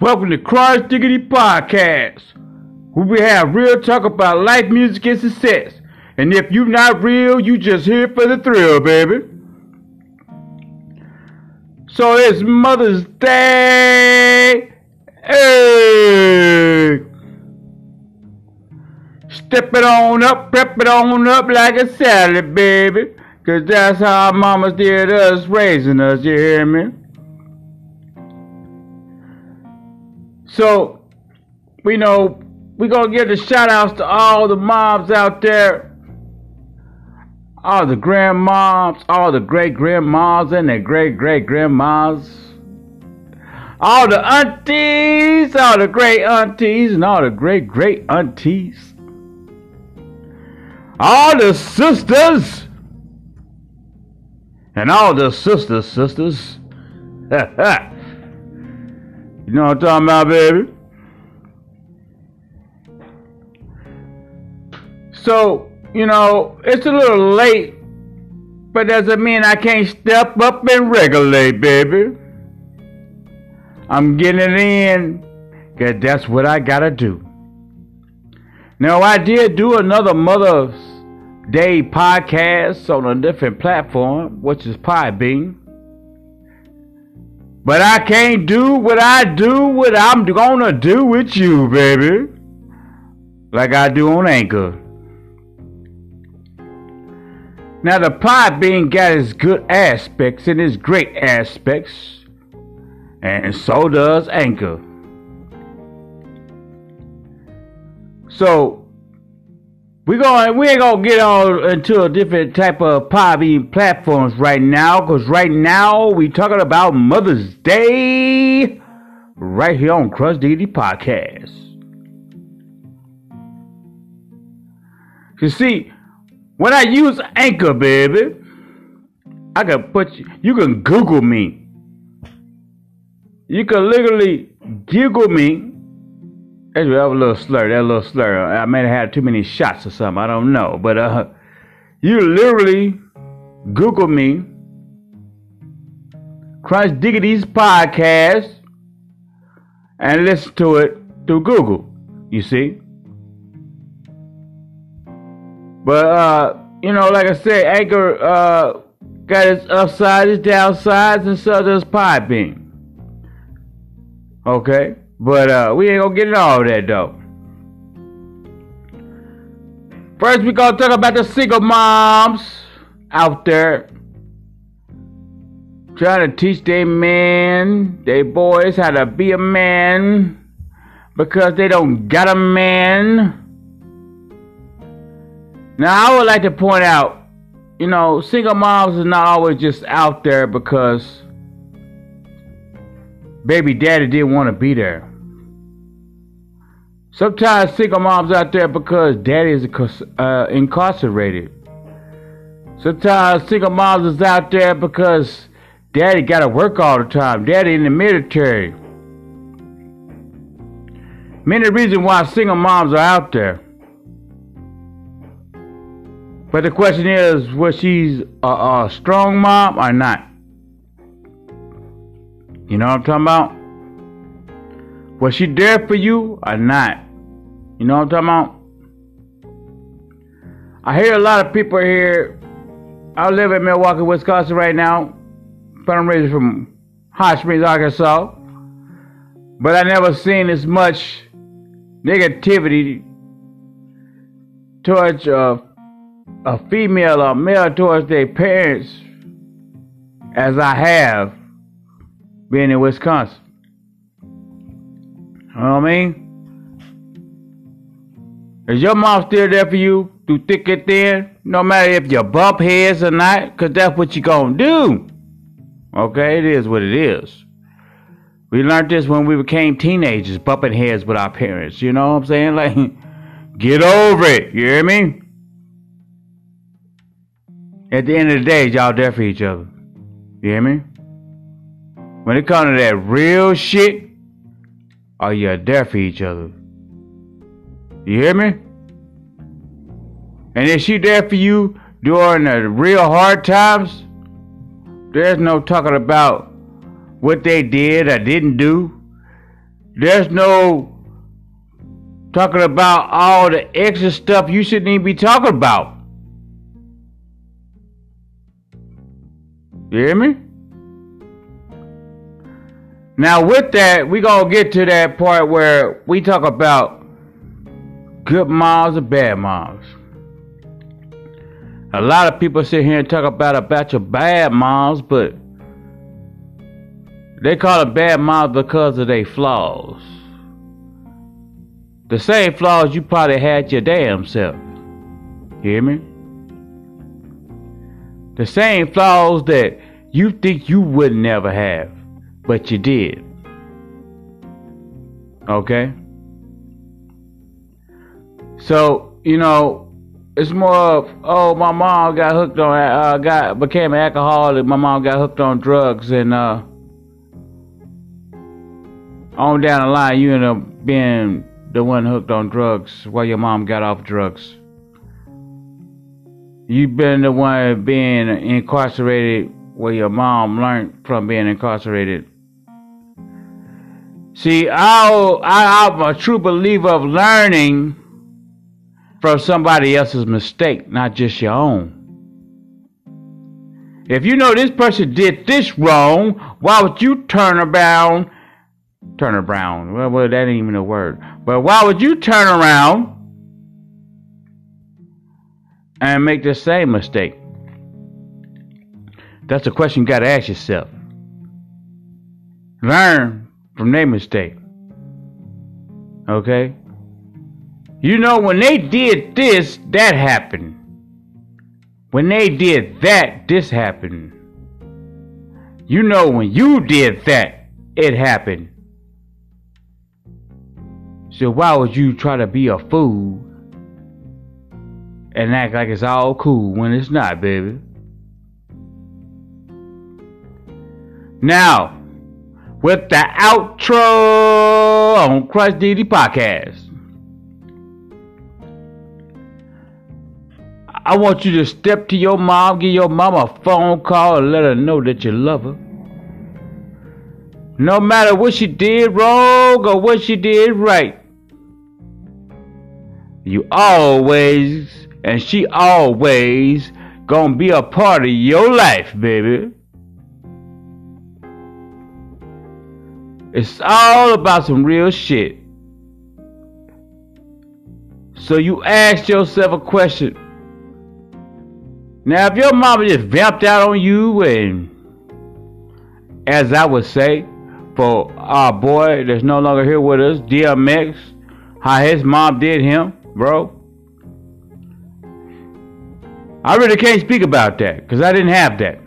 Welcome to Crunch Diggity Podcast, where we have real talk about life, music, and success. And if you're not real, you just here for the thrill, baby. So it's Mother's Day. Hey. Step it on up, prep it on up like a salad, baby. Cause that's how mamas did us raising us, you hear me? So, we know we gonna give the shout outs to all the moms out there. All the grandmoms, all the great grandmas and their great great grandmas. All the aunties, all the great aunties and all the great great aunties. All the sisters. And all the sisters, sisters. You know what I'm talking about, baby? So, you know, it's a little late, but doesn't mean I can't step up and regulate, baby. I'm getting it in, because that's what I gotta do. Now, I did do another Mother's Day podcast on a different platform, which is Podbean. But I can't do what I do, what I'm gonna do with you, baby. Like I do on Anchor. Now, the Podbean got its good aspects and its great aspects, and so does Anchor. So, we going we ain't gonna get all into a different type of Podbean platforms right now, cause right now we talking about Mother's Day right here on Crunch Diggity Podcast. You see, when I use Anchor, baby, I can put you, you can Google me. You can literally Google me. That's a little slur, that little slur. I may have had too many shots or something. I don't know. But uh you literally Google me. Crunch Diggity's podcast and listen to it through Google. You see? But uh, you know, like I said, Anchor uh got its upsides, its downsides, and so does Podbean. Okay? But uh we ain't gonna get into all that though. First we gonna talk about the single moms out there trying to teach their men, their boys how to be a man because they don't got a man. Now, I would like to point out, you know, single moms is not always just out there because baby daddy didn't want to be there. Sometimes single moms out there because daddy is uh, incarcerated. Sometimes single moms is out there because daddy got to work all the time. Daddy in the military. Many reasons why single moms are out there. But the question is, was she a, a strong mom or not? You know what I'm talking about? Was she there for you or not? You know what I'm talking about? I hear a lot of people here. I live in Milwaukee, Wisconsin right now. But I'm raised from Hot Springs, Arkansas. But I never seen as much negativity towards a female or male towards their parents as I have being in Wisconsin. You know what I mean? Is your mom still there for you through thick and thin? No matter if you bump heads or not, because that's what you're gonna do. Okay, it is what it is. We learned this when we became teenagers, bumping heads with our parents. You know what I'm saying? Like, get over it. You hear me? At the end of the day, y'all there for each other. You hear me? When it comes to that real shit, oh, are you there for each other? You hear me? And is she there for you during the real hard times? There's no talking about what they did or didn't do. There's no talking about all the extra stuff you shouldn't even be talking about. You hear me? Now, with that, we're gonna get to that part where we talk about good moms or bad moms. A lot of people sit here and talk about about your bad moms, but they call it bad moms because of their flaws. The same flaws you probably had your damn self. Hear me? The same flaws that you think you would never have, but you did. Okay? So, you know, it's more of, oh, my mom got hooked on, uh, got became an alcoholic. My mom got hooked on drugs, and uh, on down the line, you end up being the one hooked on drugs while your mom got off drugs. You've been the one being incarcerated where your mom learned from being incarcerated. See, I, I, I'm a true believer of learning from somebody else's mistake, not just your own. If you know this person did this wrong, why would you turn around? Turn around. Well, well, that ain't even a word. But why would you turn around and make the same mistake? That's a question you got to ask yourself. Learn from their mistake. Okay? You know, when they did this, that happened. When they did that, this happened. You know, when you did that, it happened. So why would you try to be a fool and act like it's all cool when it's not, baby? Now, with the outro on Crush Diddy Podcast. I want you to step to your mom, give your mom a phone call, and let her know that you love her. No matter what she did wrong or what she did right, you always and she always gonna be a part of your life, baby. It's all about some real shit. So you ask yourself a question. Now, if your mama just vamped out on you, and as I would say, for our boy that's no longer here with us, DMX, how his mom did him, bro. I really can't speak about that because I didn't have that.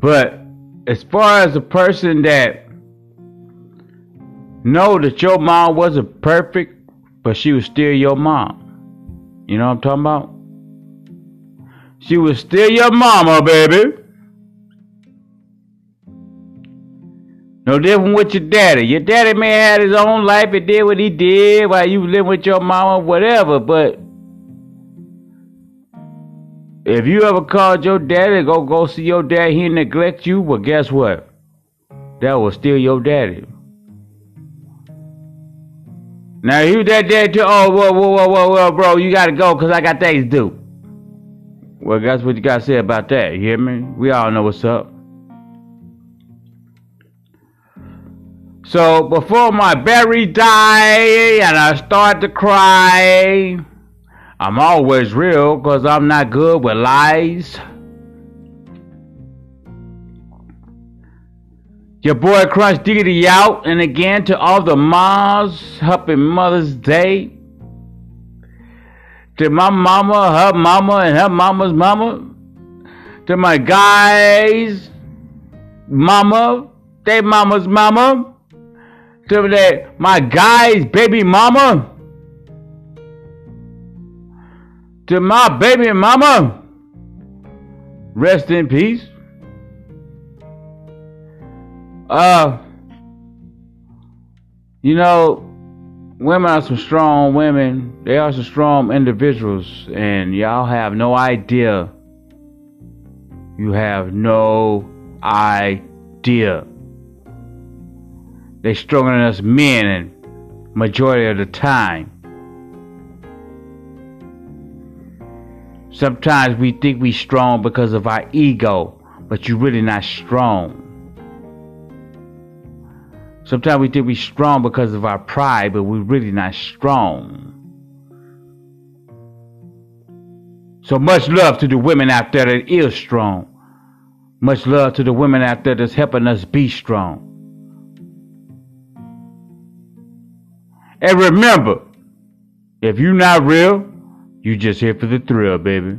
But as far as a person that know that your mom wasn't perfect, but she was still your mom. You know what I'm talking about? She was still your mama, baby. No different with your daddy. Your daddy may have his own life and did what he did while you living with your mama, whatever, but if you ever called your daddy, go go see your dad, he neglect you, well guess what? That was still your daddy. Now you that dad too, oh whoa whoa whoa whoa whoa bro, you gotta go cause I got things to do. Well that's what you gotta say about that, you hear me? We all know what's up. So before my berry die and I start to cry I'm always real because I'm not good with lies. Your boy Crunch Diggity out, and again to all the moms, happy Mother's Day. To my mama, her mama, and her mama's mama. To my guys, mama, they mama's mama. To my guys, baby mama to my baby mama. Rest in peace. Uh, you know, women are some strong women. They are some strong individuals, and y'all have no idea. You have no idea They stronger than us men and majority of the time. Sometimes we think we strong because of our ego, but you're really not strong. Sometimes we think we're strong because of our pride, but we're really not strong. So much love to the women out there that is strong. Much love to the women out there that's helping us be strong. And remember, if you're not real, you're just here for the thrill, baby.